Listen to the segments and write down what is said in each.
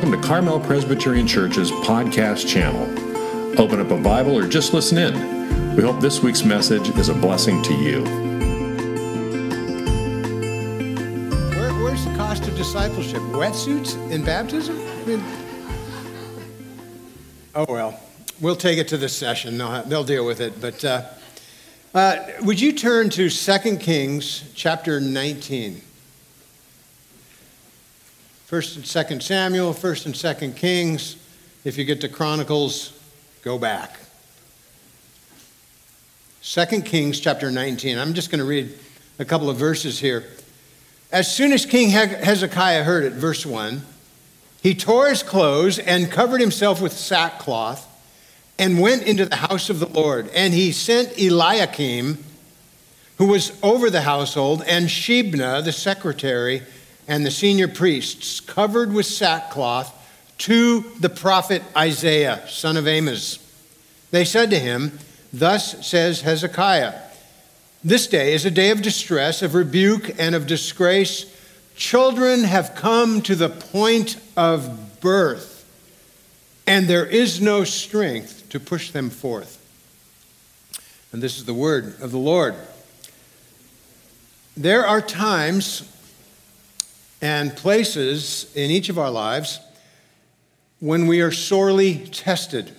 Welcome to Carmel Presbyterian Church's podcast channel. Open up a Bible or just listen in. We hope this week's message is a blessing to you. Where, where's the cost of discipleship? Wetsuits in baptism? I mean, oh, well, we'll take it to this session. They'll, they'll deal with it. But uh, uh, would you turn to 2 Kings chapter 19? First and Second Samuel, First and Second Kings. If you get to Chronicles, go back. Second Kings chapter 19. I'm just going to read a couple of verses here. As soon as King Hezekiah heard it, verse 1, he tore his clothes and covered himself with sackcloth and went into the house of the Lord. And he sent Eliakim, who was over the household, and Shebna, the secretary, and the senior priests, covered with sackcloth, to the prophet Isaiah, son of Amos. They said to him, Thus says Hezekiah, This day is a day of distress, of rebuke, and of disgrace. Children have come to the point of birth, and there is no strength to push them forth. And this is the word of the Lord. There are times and places in each of our lives when we are sorely tested.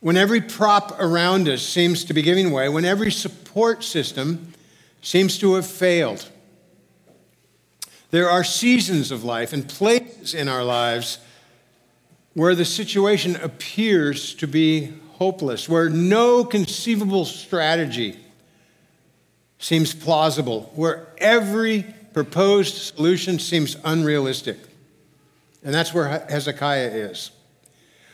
When every prop around us seems to be giving way, when every support system seems to have failed. There are seasons of life and places in our lives where the situation appears to be hopeless, where no conceivable strategy seems plausible, where every proposed solution seems unrealistic. And that's where Hezekiah is.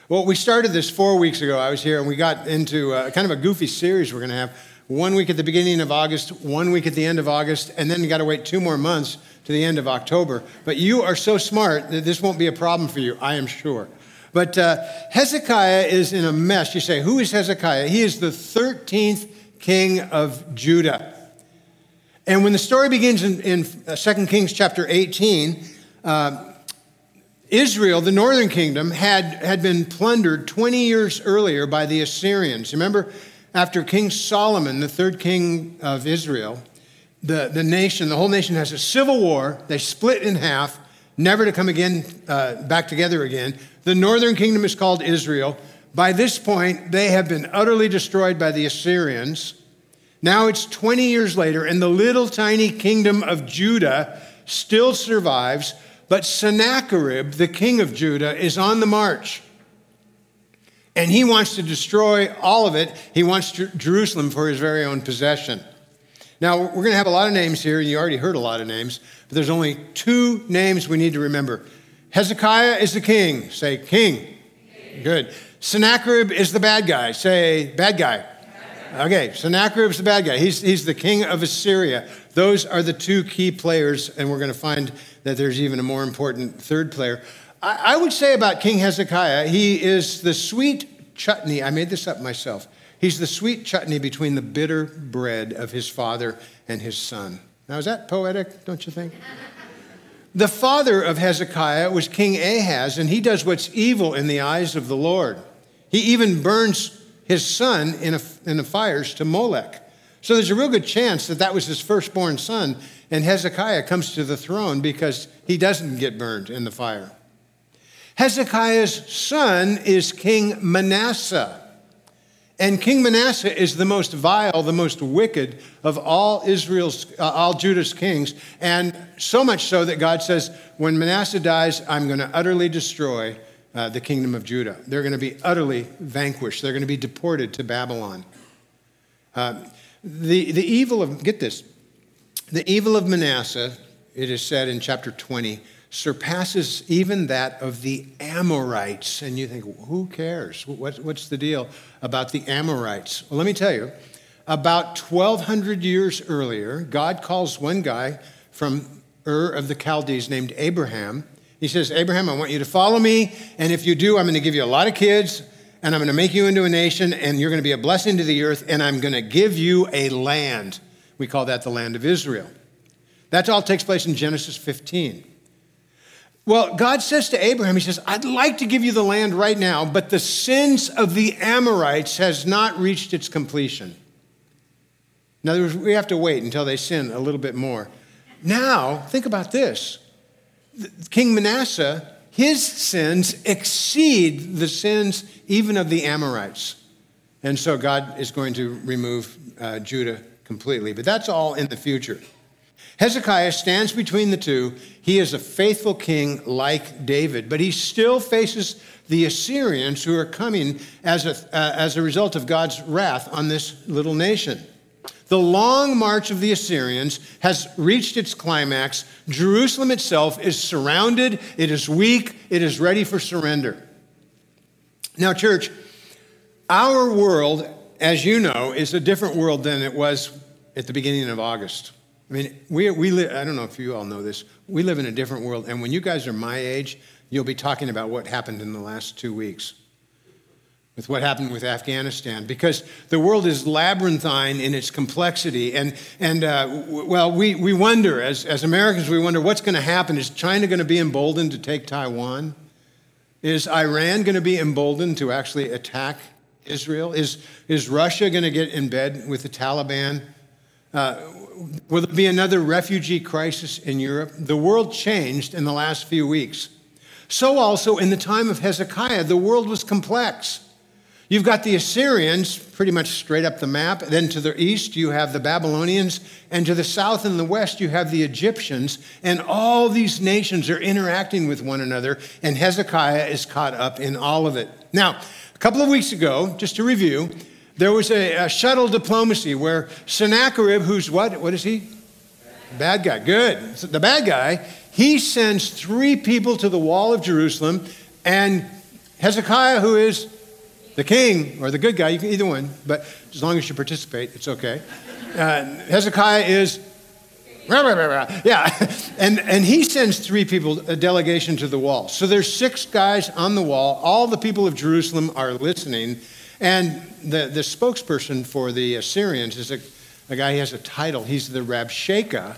Well, we started this four weeks ago. I was here and we got into a, kind of a goofy series we're going to have. One week at the beginning of August, one week at the end of August, and then you got to wait two more months to the end of October. But you are so smart that this won't be a problem for you, I am sure. But uh, Hezekiah is in a mess. You say, Who is Hezekiah? He is the 13th king of Judah. And when the story begins in, in 2 uh, Kings chapter 18, uh, Israel, the northern kingdom, had, had been plundered 20 years earlier by the Assyrians. Remember, after King Solomon, the third king of Israel, the, the nation, the whole nation has a civil war. They split in half, never to come again, uh, back together again. The northern kingdom is called Israel. By this point, they have been utterly destroyed by the Assyrians. Now it's 20 years later, and the little tiny kingdom of Judah still survives, but Sennacherib, the king of Judah, is on the march. And he wants to destroy all of it. He wants Jerusalem for his very own possession. Now, we're going to have a lot of names here, and you already heard a lot of names, but there's only two names we need to remember. Hezekiah is the king. Say, king. king. Good. Sennacherib is the bad guy. Say, bad guy. Okay, Sennacherib's the bad guy. He's, he's the king of Assyria. Those are the two key players, and we're going to find that there's even a more important third player. I, I would say about King Hezekiah, he is the sweet chutney. I made this up myself. He's the sweet chutney between the bitter bread of his father and his son. Now, is that poetic, don't you think? The father of Hezekiah was King Ahaz, and he does what's evil in the eyes of the Lord. He even burns his son in, a, in the fires to Molech. So there's a real good chance that that was his firstborn son, and Hezekiah comes to the throne because he doesn't get burned in the fire. Hezekiah's son is King Manasseh. And King Manasseh is the most vile, the most wicked of all Israel's, uh, all Judah's kings. And so much so that God says, when Manasseh dies, I'm going to utterly destroy uh, the kingdom of Judah. They're going to be utterly vanquished. They're going to be deported to Babylon. Uh, the, the evil of, get this, the evil of Manasseh, it is said in chapter 20, surpasses even that of the Amorites. And you think, who cares? What, what's the deal about the Amorites? Well, let me tell you. About 1,200 years earlier, God calls one guy from Ur of the Chaldees named Abraham he says, Abraham, I want you to follow me, and if you do, I'm going to give you a lot of kids, and I'm going to make you into a nation, and you're going to be a blessing to the earth, and I'm going to give you a land. We call that the land of Israel. That all takes place in Genesis 15. Well, God says to Abraham, He says, I'd like to give you the land right now, but the sins of the Amorites has not reached its completion. In other words, we have to wait until they sin a little bit more. Now, think about this King Manasseh, his sins exceed the sins even of the Amorites. And so God is going to remove uh, Judah completely. But that's all in the future. Hezekiah stands between the two. He is a faithful king like David, but he still faces the Assyrians who are coming as a, uh, as a result of God's wrath on this little nation. The long march of the Assyrians has reached its climax. Jerusalem itself is surrounded, it is weak, it is ready for surrender. Now, church, our world, as you know, is a different world than it was at the beginning of August. I mean, we, we live, I don't know if you all know this, we live in a different world. And when you guys are my age, you'll be talking about what happened in the last two weeks with what happened with Afghanistan because the world is labyrinthine in its complexity. And, and uh, well, we, we wonder, as, as Americans, we wonder what's going to happen. Is China going to be emboldened to take Taiwan? Is Iran going to be emboldened to actually attack Israel? Is, is Russia going to get in bed with the Taliban? Uh, will there be another refugee crisis in Europe? The world changed in the last few weeks. So, also, in the time of Hezekiah, the world was complex. You've got the Assyrians pretty much straight up the map. Then to the east, you have the Babylonians. And to the south and the west, you have the Egyptians. And all these nations are interacting with one another. And Hezekiah is caught up in all of it. Now, a couple of weeks ago, just to review, there was a, a shuttle diplomacy where Sennacherib, who's what? What is he? Bad guy. Good. So the bad guy, he sends three people to the wall of Jerusalem, and Hezekiah, who is the king or the good guy, you can either one, but as long as you participate, it's okay. Uh, Hezekiah is, yeah, and, and he sends three people, a delegation to the wall. So there's six guys on the wall. All the people of Jerusalem are listening. And the, the spokesperson for the Assyrians is a, a guy, he has a title. He's the Rabshakeh.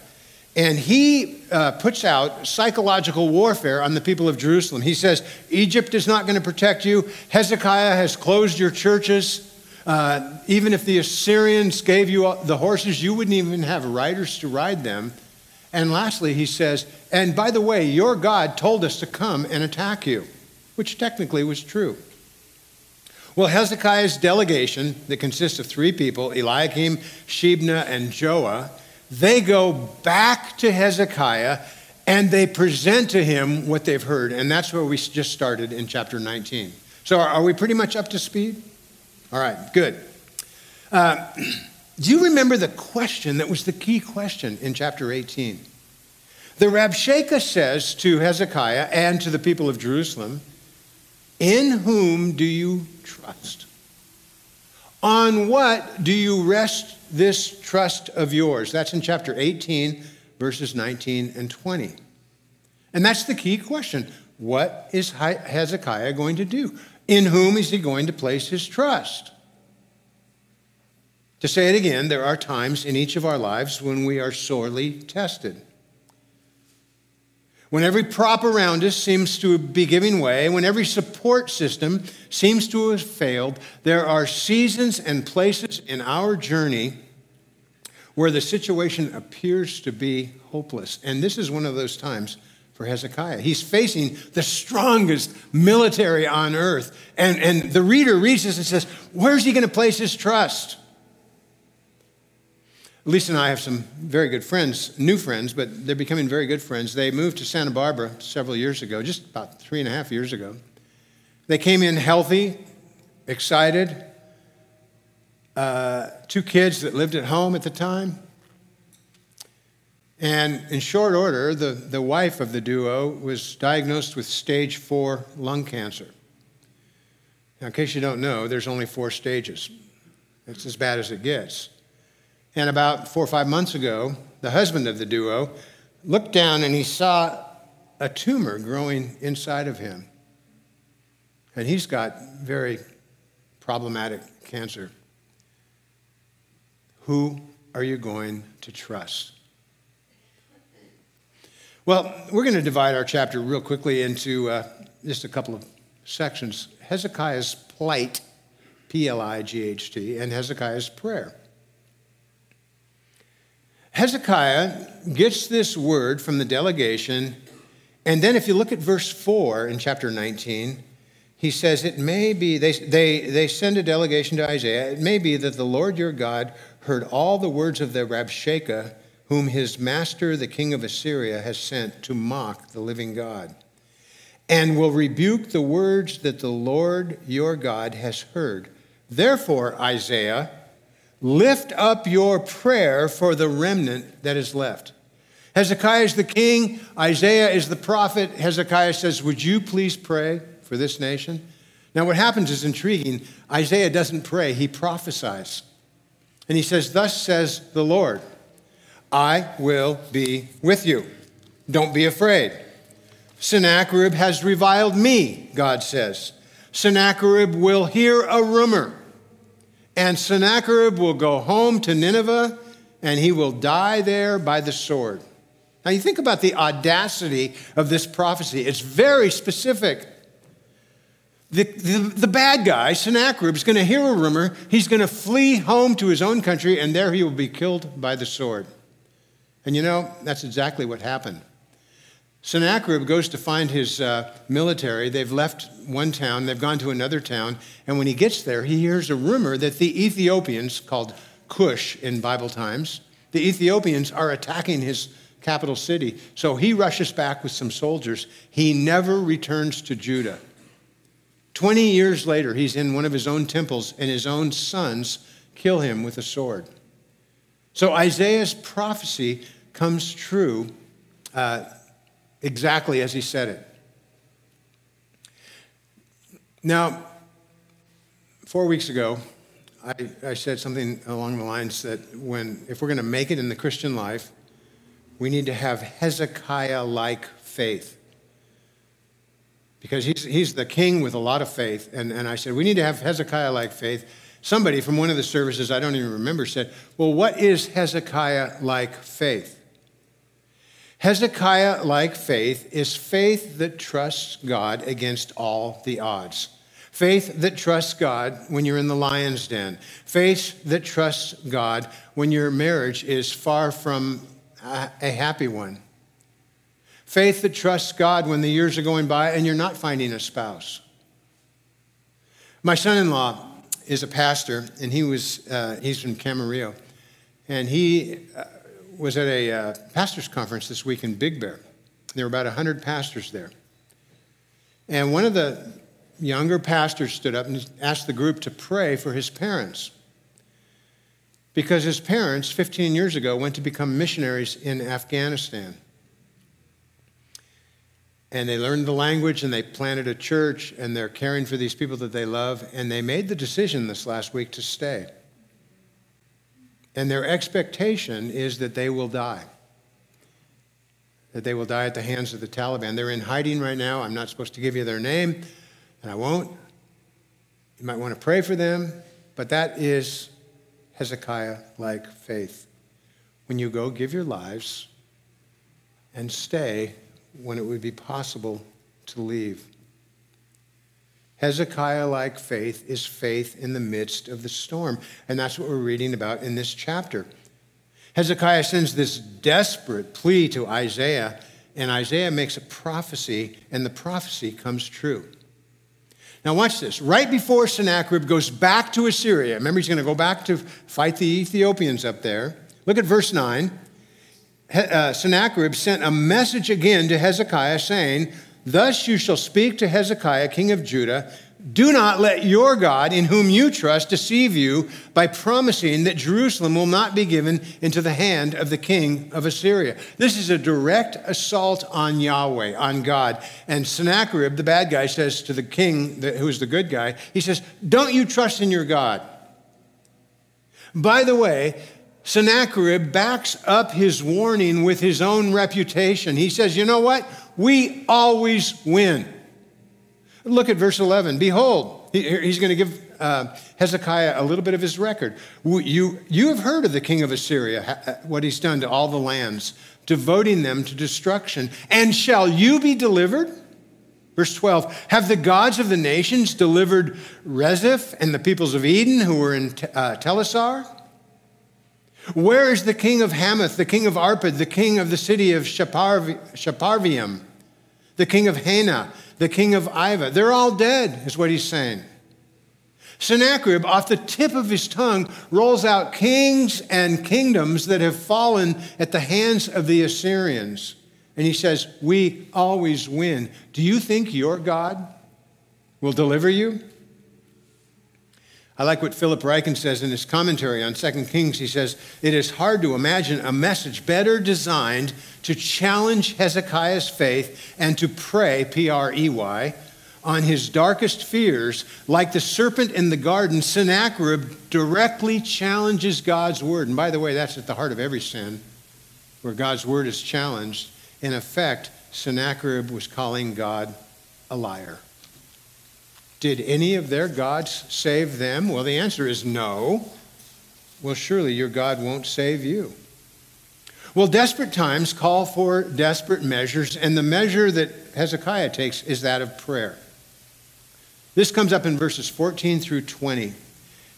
And he uh, puts out psychological warfare on the people of Jerusalem. He says, Egypt is not going to protect you. Hezekiah has closed your churches. Uh, even if the Assyrians gave you the horses, you wouldn't even have riders to ride them. And lastly, he says, and by the way, your God told us to come and attack you, which technically was true. Well, Hezekiah's delegation, that consists of three people Eliakim, Shebna, and Joah, they go back to Hezekiah and they present to him what they've heard. And that's where we just started in chapter 19. So, are we pretty much up to speed? All right, good. Uh, do you remember the question that was the key question in chapter 18? The Rabshakeh says to Hezekiah and to the people of Jerusalem, In whom do you trust? On what do you rest this trust of yours? That's in chapter 18, verses 19 and 20. And that's the key question. What is Hezekiah going to do? In whom is he going to place his trust? To say it again, there are times in each of our lives when we are sorely tested. When every prop around us seems to be giving way, when every support system seems to have failed, there are seasons and places in our journey where the situation appears to be hopeless. And this is one of those times for Hezekiah. He's facing the strongest military on earth. And, and the reader reads this and says, Where's he going to place his trust? Lisa and I have some very good friends, new friends, but they're becoming very good friends. They moved to Santa Barbara several years ago, just about three and a half years ago. They came in healthy, excited, uh, two kids that lived at home at the time. And in short order, the, the wife of the duo was diagnosed with stage four lung cancer. Now, in case you don't know, there's only four stages. It's as bad as it gets. And about four or five months ago, the husband of the duo looked down and he saw a tumor growing inside of him. And he's got very problematic cancer. Who are you going to trust? Well, we're going to divide our chapter real quickly into uh, just a couple of sections Hezekiah's plight, P L I G H T, and Hezekiah's prayer. Hezekiah gets this word from the delegation, and then if you look at verse 4 in chapter 19, he says, It may be, they, they, they send a delegation to Isaiah, it may be that the Lord your God heard all the words of the Rabshakeh whom his master, the king of Assyria, has sent to mock the living God, and will rebuke the words that the Lord your God has heard. Therefore, Isaiah, lift up your prayer for the remnant that is left. Hezekiah is the king, Isaiah is the prophet. Hezekiah says, Would you please pray for this nation? Now, what happens is intriguing. Isaiah doesn't pray, he prophesies. And he says, Thus says the Lord. I will be with you. Don't be afraid. Sennacherib has reviled me, God says. Sennacherib will hear a rumor, and Sennacherib will go home to Nineveh, and he will die there by the sword. Now, you think about the audacity of this prophecy, it's very specific. The, the, the, bad guy, Sennacherib, is going to hear a rumor. He's going to flee home to his own country, and there he will be killed by the sword. And you know, that's exactly what happened. Sennacherib goes to find his uh, military. They've left one town, they've gone to another town, and when he gets there, he hears a rumor that the Ethiopians, called Cush in Bible times, the Ethiopians are attacking his capital city. So he rushes back with some soldiers. He never returns to Judah. 20 years later, he's in one of his own temples, and his own sons kill him with a sword. So Isaiah's prophecy comes true uh, exactly as he said it. Now, four weeks ago, I, I said something along the lines that when, if we're going to make it in the Christian life, we need to have Hezekiah like faith. Because he's, he's the king with a lot of faith. And, and I said, we need to have Hezekiah like faith. Somebody from one of the services, I don't even remember, said, Well, what is Hezekiah like faith? Hezekiah like faith is faith that trusts God against all the odds. Faith that trusts God when you're in the lion's den. Faith that trusts God when your marriage is far from a happy one. Faith that trusts God when the years are going by and you're not finding a spouse. My son in law is a pastor, and he was, uh, he's from Camarillo. And he uh, was at a uh, pastor's conference this week in Big Bear. There were about 100 pastors there. And one of the younger pastors stood up and asked the group to pray for his parents. Because his parents, 15 years ago, went to become missionaries in Afghanistan. And they learned the language and they planted a church and they're caring for these people that they love. And they made the decision this last week to stay. And their expectation is that they will die. That they will die at the hands of the Taliban. They're in hiding right now. I'm not supposed to give you their name, and I won't. You might want to pray for them, but that is Hezekiah like faith. When you go, give your lives and stay when it would be possible to leave. Hezekiah like faith is faith in the midst of the storm. And that's what we're reading about in this chapter. Hezekiah sends this desperate plea to Isaiah, and Isaiah makes a prophecy, and the prophecy comes true. Now, watch this. Right before Sennacherib goes back to Assyria, remember he's going to go back to fight the Ethiopians up there. Look at verse 9. Uh, Sennacherib sent a message again to Hezekiah saying, Thus you shall speak to Hezekiah, king of Judah. Do not let your God, in whom you trust, deceive you by promising that Jerusalem will not be given into the hand of the king of Assyria. This is a direct assault on Yahweh, on God. And Sennacherib, the bad guy, says to the king, who is the good guy, he says, Don't you trust in your God? By the way, Sennacherib backs up his warning with his own reputation. He says, You know what? We always win. Look at verse 11. Behold, he's going to give uh, Hezekiah a little bit of his record. You, you have heard of the king of Assyria, what he's done to all the lands, devoting them to destruction. And shall you be delivered? Verse 12 Have the gods of the nations delivered Rezeph and the peoples of Eden who were in uh, Telassar? Where is the king of Hamath, the king of Arpad, the king of the city of Sepharvaim, the king of Hena, the king of Ivvah? They're all dead, is what he's saying. Sennacherib, off the tip of his tongue, rolls out kings and kingdoms that have fallen at the hands of the Assyrians. And he says, We always win. Do you think your God will deliver you? I like what Philip Ryken says in his commentary on 2 Kings. He says, It is hard to imagine a message better designed to challenge Hezekiah's faith and to prey, P R E Y, on his darkest fears. Like the serpent in the garden, Sennacherib directly challenges God's word. And by the way, that's at the heart of every sin, where God's word is challenged. In effect, Sennacherib was calling God a liar. Did any of their gods save them? Well, the answer is no. Well, surely your God won't save you. Well, desperate times call for desperate measures, and the measure that Hezekiah takes is that of prayer. This comes up in verses 14 through 20.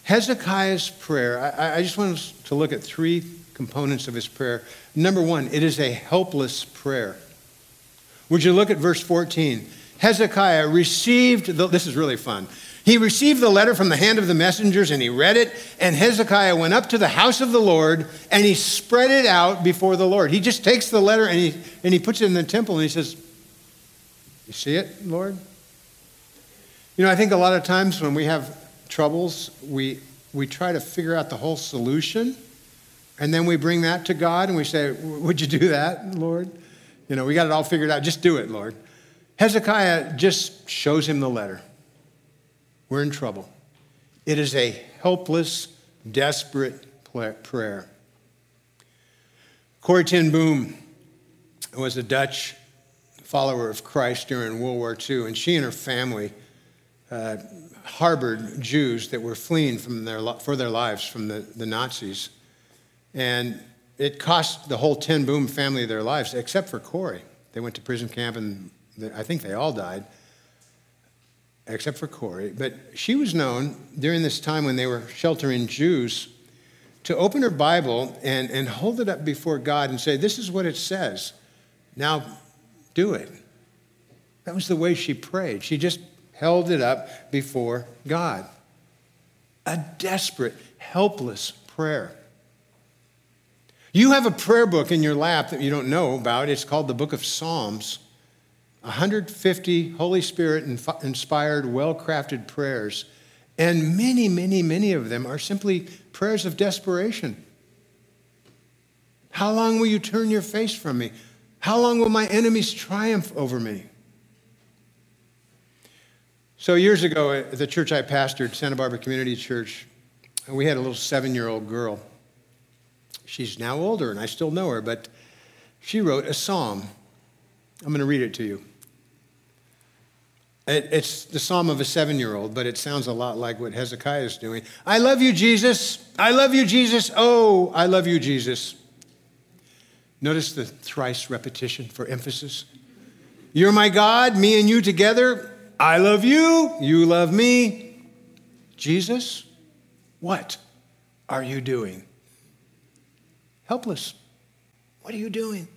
Hezekiah's prayer, I, I just want us to look at three components of his prayer. Number one, it is a helpless prayer. Would you look at verse 14? Hezekiah received, the, this is really fun. He received the letter from the hand of the messengers and he read it. And Hezekiah went up to the house of the Lord and he spread it out before the Lord. He just takes the letter and he, and he puts it in the temple and he says, You see it, Lord? You know, I think a lot of times when we have troubles, we, we try to figure out the whole solution. And then we bring that to God and we say, Would you do that, Lord? You know, we got it all figured out. Just do it, Lord. Hezekiah just shows him the letter. We're in trouble. It is a helpless, desperate prayer. Corrie ten Boom was a Dutch follower of Christ during World War II, and she and her family uh, harbored Jews that were fleeing from their, for their lives from the, the Nazis. And it cost the whole ten Boom family their lives, except for Corrie. They went to prison camp and I think they all died, except for Corrie. But she was known during this time when they were sheltering Jews to open her Bible and, and hold it up before God and say, This is what it says. Now do it. That was the way she prayed. She just held it up before God. A desperate, helpless prayer. You have a prayer book in your lap that you don't know about. It's called the Book of Psalms. 150 Holy Spirit inspired, well crafted prayers. And many, many, many of them are simply prayers of desperation. How long will you turn your face from me? How long will my enemies triumph over me? So, years ago, at the church I pastored, Santa Barbara Community Church, uh, we had a little seven year old girl. She's now older, and I still know her, but she wrote a psalm. I'm going to read it to you. It's the psalm of a seven year old, but it sounds a lot like what Hezekiah is doing. I love you, Jesus. I love you, Jesus. Oh, I love you, Jesus. Notice the thrice repetition for emphasis. You're my God, me and you together. I love you, you love me. Jesus, what are you doing? Helpless. What are you doing?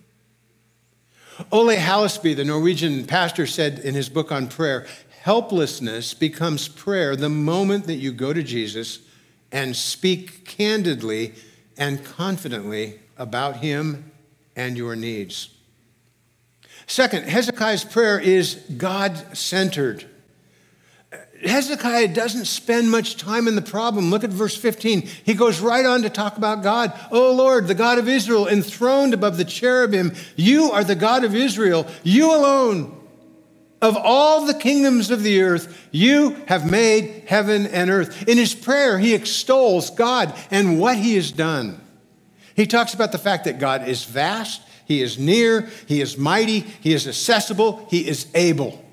Ole Hallesby, the Norwegian pastor, said in his book on prayer helplessness becomes prayer the moment that you go to Jesus and speak candidly and confidently about him and your needs. Second, Hezekiah's prayer is God centered. Hezekiah doesn't spend much time in the problem. Look at verse 15. He goes right on to talk about God. Oh Lord, the God of Israel, enthroned above the cherubim, you are the God of Israel, you alone. Of all the kingdoms of the earth, you have made heaven and earth. In his prayer, he extols God and what he has done. He talks about the fact that God is vast, he is near, he is mighty, he is accessible, he is able.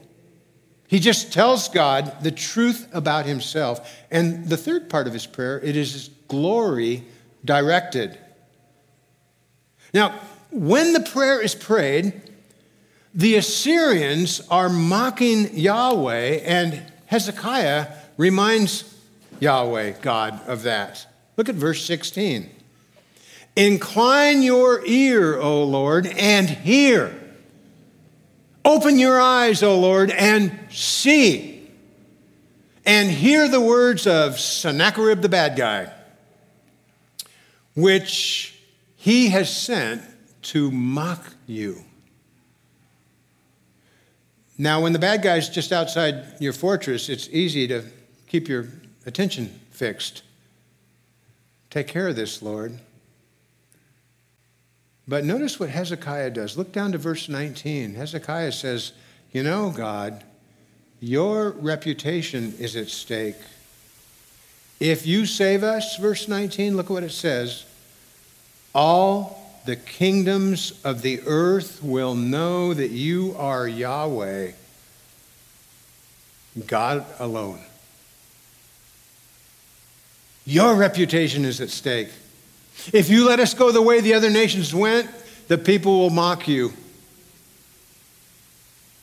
He just tells God the truth about himself. And the third part of his prayer, it is glory directed. Now, when the prayer is prayed, the Assyrians are mocking Yahweh, and Hezekiah reminds Yahweh, God, of that. Look at verse 16. Incline your ear, O Lord, and hear. Open your eyes, O Lord, and see. And hear the words of Sennacherib the bad guy, which he has sent to mock you. Now, when the bad guy's just outside your fortress, it's easy to keep your attention fixed. Take care of this, Lord. But notice what Hezekiah does. Look down to verse 19. Hezekiah says, You know, God, your reputation is at stake. If you save us, verse 19, look at what it says. All the kingdoms of the earth will know that you are Yahweh, God alone. Your reputation is at stake. If you let us go the way the other nations went, the people will mock you.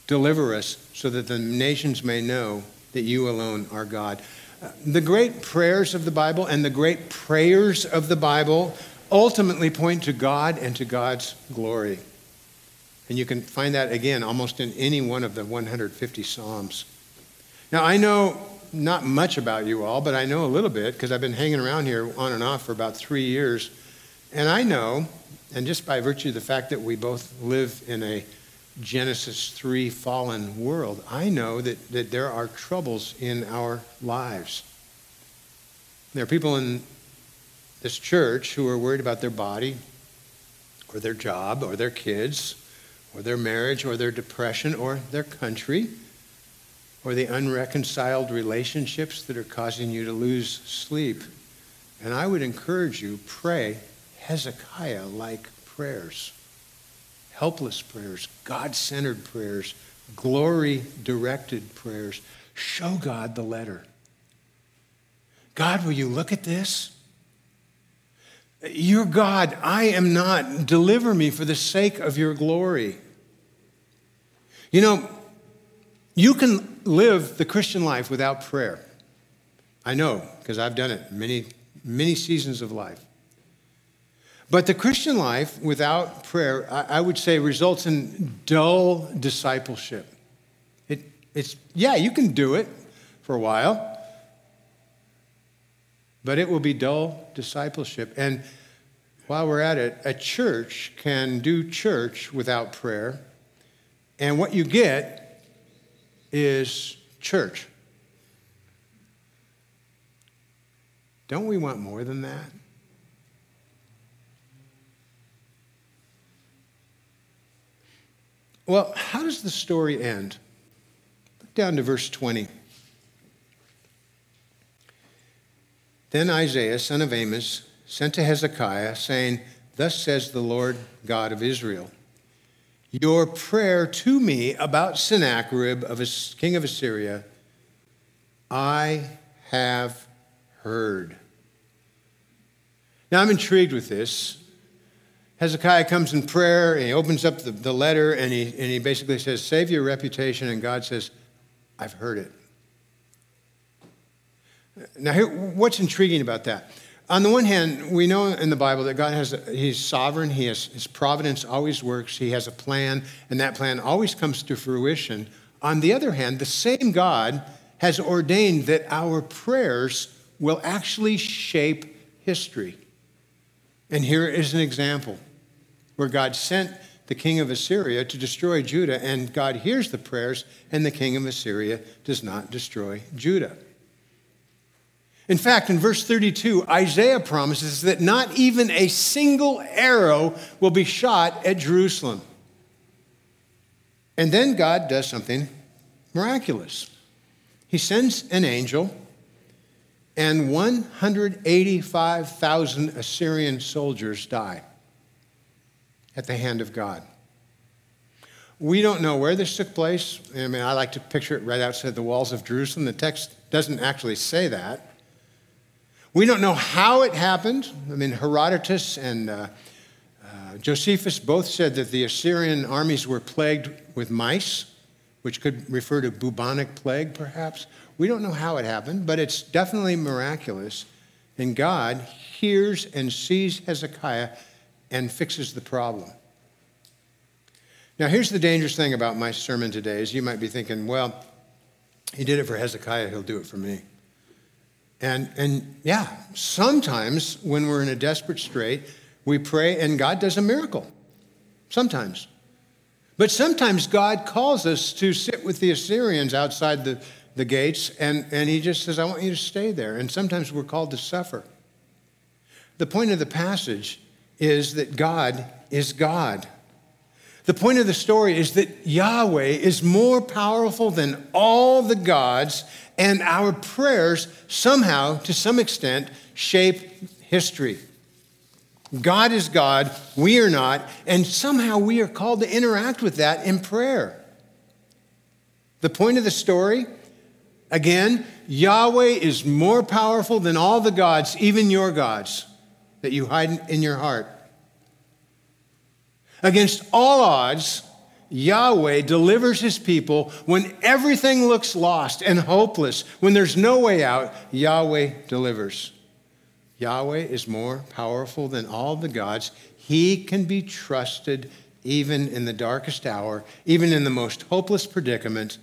Deliver us so that the nations may know that you alone are God. Uh, the great prayers of the Bible and the great prayers of the Bible ultimately point to God and to God's glory. And you can find that again almost in any one of the 150 Psalms. Now, I know not much about you all, but I know a little bit because I've been hanging around here on and off for about three years. And I know, and just by virtue of the fact that we both live in a Genesis 3 fallen world, I know that, that there are troubles in our lives. There are people in this church who are worried about their body or their job or their kids or their marriage or their depression or their country or the unreconciled relationships that are causing you to lose sleep. And I would encourage you pray Hezekiah like prayers, helpless prayers, God centered prayers, glory directed prayers. Show God the letter. God, will you look at this? You're God, I am not. Deliver me for the sake of your glory. You know, you can live the Christian life without prayer. I know, because I've done it many, many seasons of life. But the Christian life without prayer, I, would say, results in dull discipleship. It, it's, yeah, you can do it for a while, but it will be dull discipleship. And while we're at it, a church can do church without prayer, and what you get is church. Don't we want more than that? Well, how does the story end? Look down to verse 20. Then Isaiah, son of Amos, sent to Hezekiah, saying, Thus says the Lord God of Israel Your prayer to me about Sennacherib, of king of Assyria, I have heard. Now I'm intrigued with this. Hezekiah comes in prayer and he opens up the, the letter and he, and he basically says, Save your reputation. And God says, I've heard it. Now, here, what's intriguing about that? On the one hand, we know in the Bible that God has, He's sovereign, he has, His providence always works, He has a plan, and that plan always comes to fruition. On the other hand, the same God has ordained that our prayers will actually shape history. And here is an example where God sent the king of Assyria to destroy Judah, and God hears the prayers, and the king of Assyria does not destroy Judah. In fact, in verse 32, Isaiah promises that not even a single arrow will be shot at Jerusalem. And then God does something miraculous. He sends an angel, and 185,000 Assyrian soldiers die at the hand of God. We don't know where this took place. I mean, I like to picture it right outside the walls of Jerusalem. The text doesn't actually say that. We don't know how it happened. I mean, Herodotus and uh, uh, Josephus both said that the Assyrian armies were plagued with mice, which could refer to bubonic plague, perhaps. We don't know how it happened, but it's definitely miraculous. And God hears and sees Hezekiah and fixes the problem. Now, here's the dangerous thing about my sermon today is you might be thinking, well, he did it for Hezekiah, he'll do it for me. And, and yeah, sometimes when we're in a desperate strait, we pray and God does a miracle. Sometimes. But sometimes God calls us to sit with the Assyrians outside the, the gates, and, and He just says, I want you to stay there. And sometimes we're called to suffer. The point of the passage is that God is God. The point of the story is that Yahweh is more powerful than all the gods, and our prayers somehow, to some extent, shape history. God is God, we are not, and somehow we are called to interact with that in prayer. The point of the story, again, Yahweh is more powerful than all the gods, even your gods that you hide in your heart. Against all odds, Yahweh delivers his people when everything looks lost and hopeless, when there's no way out, Yahweh delivers. Yahweh is more powerful than all the gods. He can be trusted even in the darkest hour, even in the most hopeless predicament,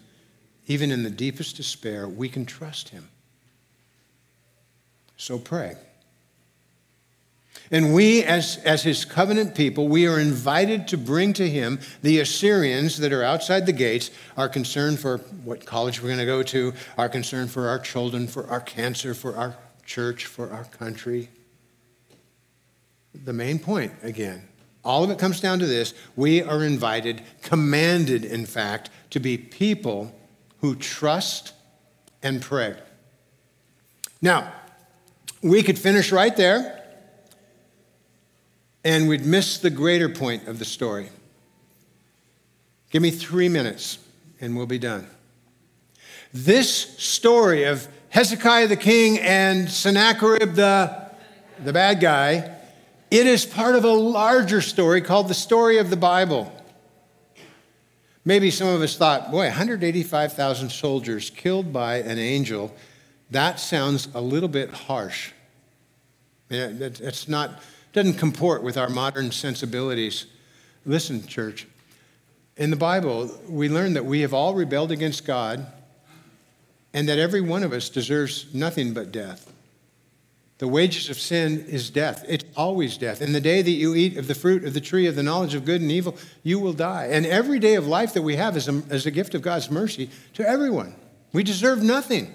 even in the deepest despair. We can trust him. So pray. And we, as, as his covenant people, we are invited to bring to him the Assyrians that are outside the gates, our concern for what college we're going to go to, our concern for our children, for our cancer, for our church, for our country. The main point, again, all of it comes down to this we are invited, commanded, in fact, to be people who trust and pray. Now, we could finish right there and we'd miss the greater point of the story. Give me three minutes and we'll be done. This story of Hezekiah the king and Sennacherib the, the bad guy, it is part of a larger story called the story of the Bible. Maybe some of us thought, boy, 185,000 soldiers killed by an angel, that sounds a little bit harsh. It's not doesn't comport with our modern sensibilities. Listen, church, in the Bible, we learn that we have all rebelled against God and that every one of us deserves nothing but death. The wages of sin is death. It's always death. In the day that you eat of the fruit of the tree of the knowledge of good and evil, you will die. And every day of life that we have is a, is a gift of God's mercy to everyone. We deserve nothing.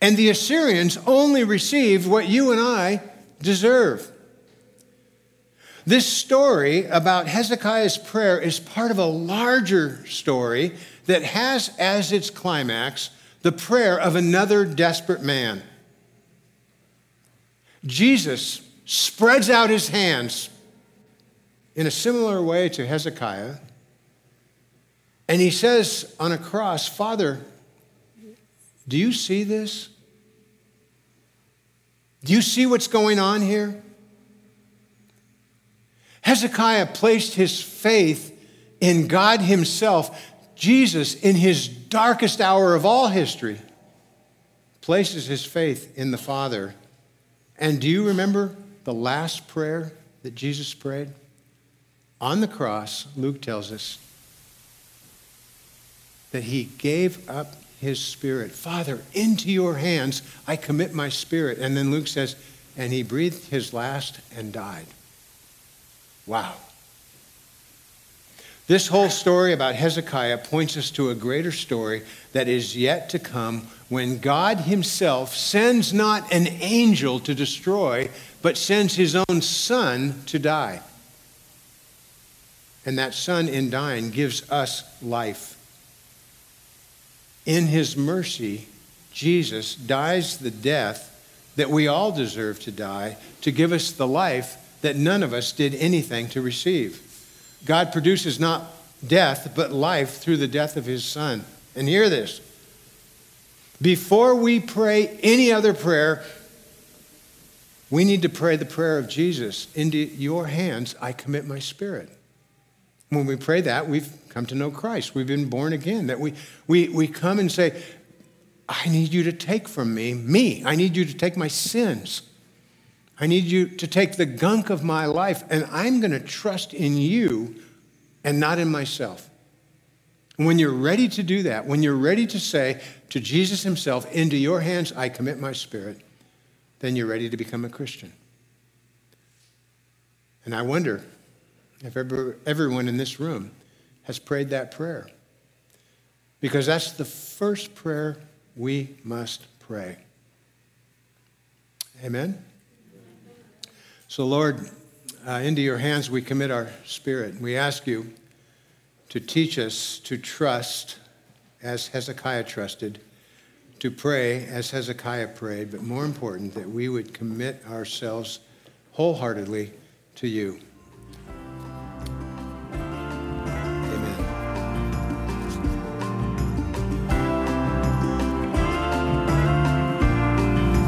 And the Assyrians only received what you and I deserve. This story about Hezekiah's prayer is part of a larger story that has as its climax the prayer of another desperate man. Jesus spreads out his hands in a similar way to Hezekiah, and he says on a cross, Father, do you see this? Do you see what's going on here? Hezekiah placed his faith in God Himself. Jesus, in his darkest hour of all history, places his faith in the Father. And do you remember the last prayer that Jesus prayed? On the cross, Luke tells us that he gave up his spirit. Father, into your hands I commit my spirit. And then Luke says, and he breathed his last and died. Wow. This whole story about Hezekiah points us to a greater story that is yet to come when God Himself sends not an angel to destroy, but sends His own Son to die. And that Son, in dying, gives us life. In his mercy, Jesus dies the death that we all deserve to die to give us the life that none of us did anything to receive. God produces not death, but life through the death of his son. And hear this before we pray any other prayer, we need to pray the prayer of Jesus Into your hands I commit my spirit. When we pray that, we've come to know Christ. We've been born again. That we, we, we come and say, I need you to take from me, me. I need you to take my sins. I need you to take the gunk of my life, and I'm going to trust in you and not in myself. when you're ready to do that, when you're ready to say to Jesus Himself, Into your hands I commit my spirit, then you're ready to become a Christian. And I wonder if ever, everyone in this room has prayed that prayer. Because that's the first prayer we must pray. Amen? So, Lord, uh, into your hands we commit our spirit. We ask you to teach us to trust as Hezekiah trusted, to pray as Hezekiah prayed, but more important, that we would commit ourselves wholeheartedly to you.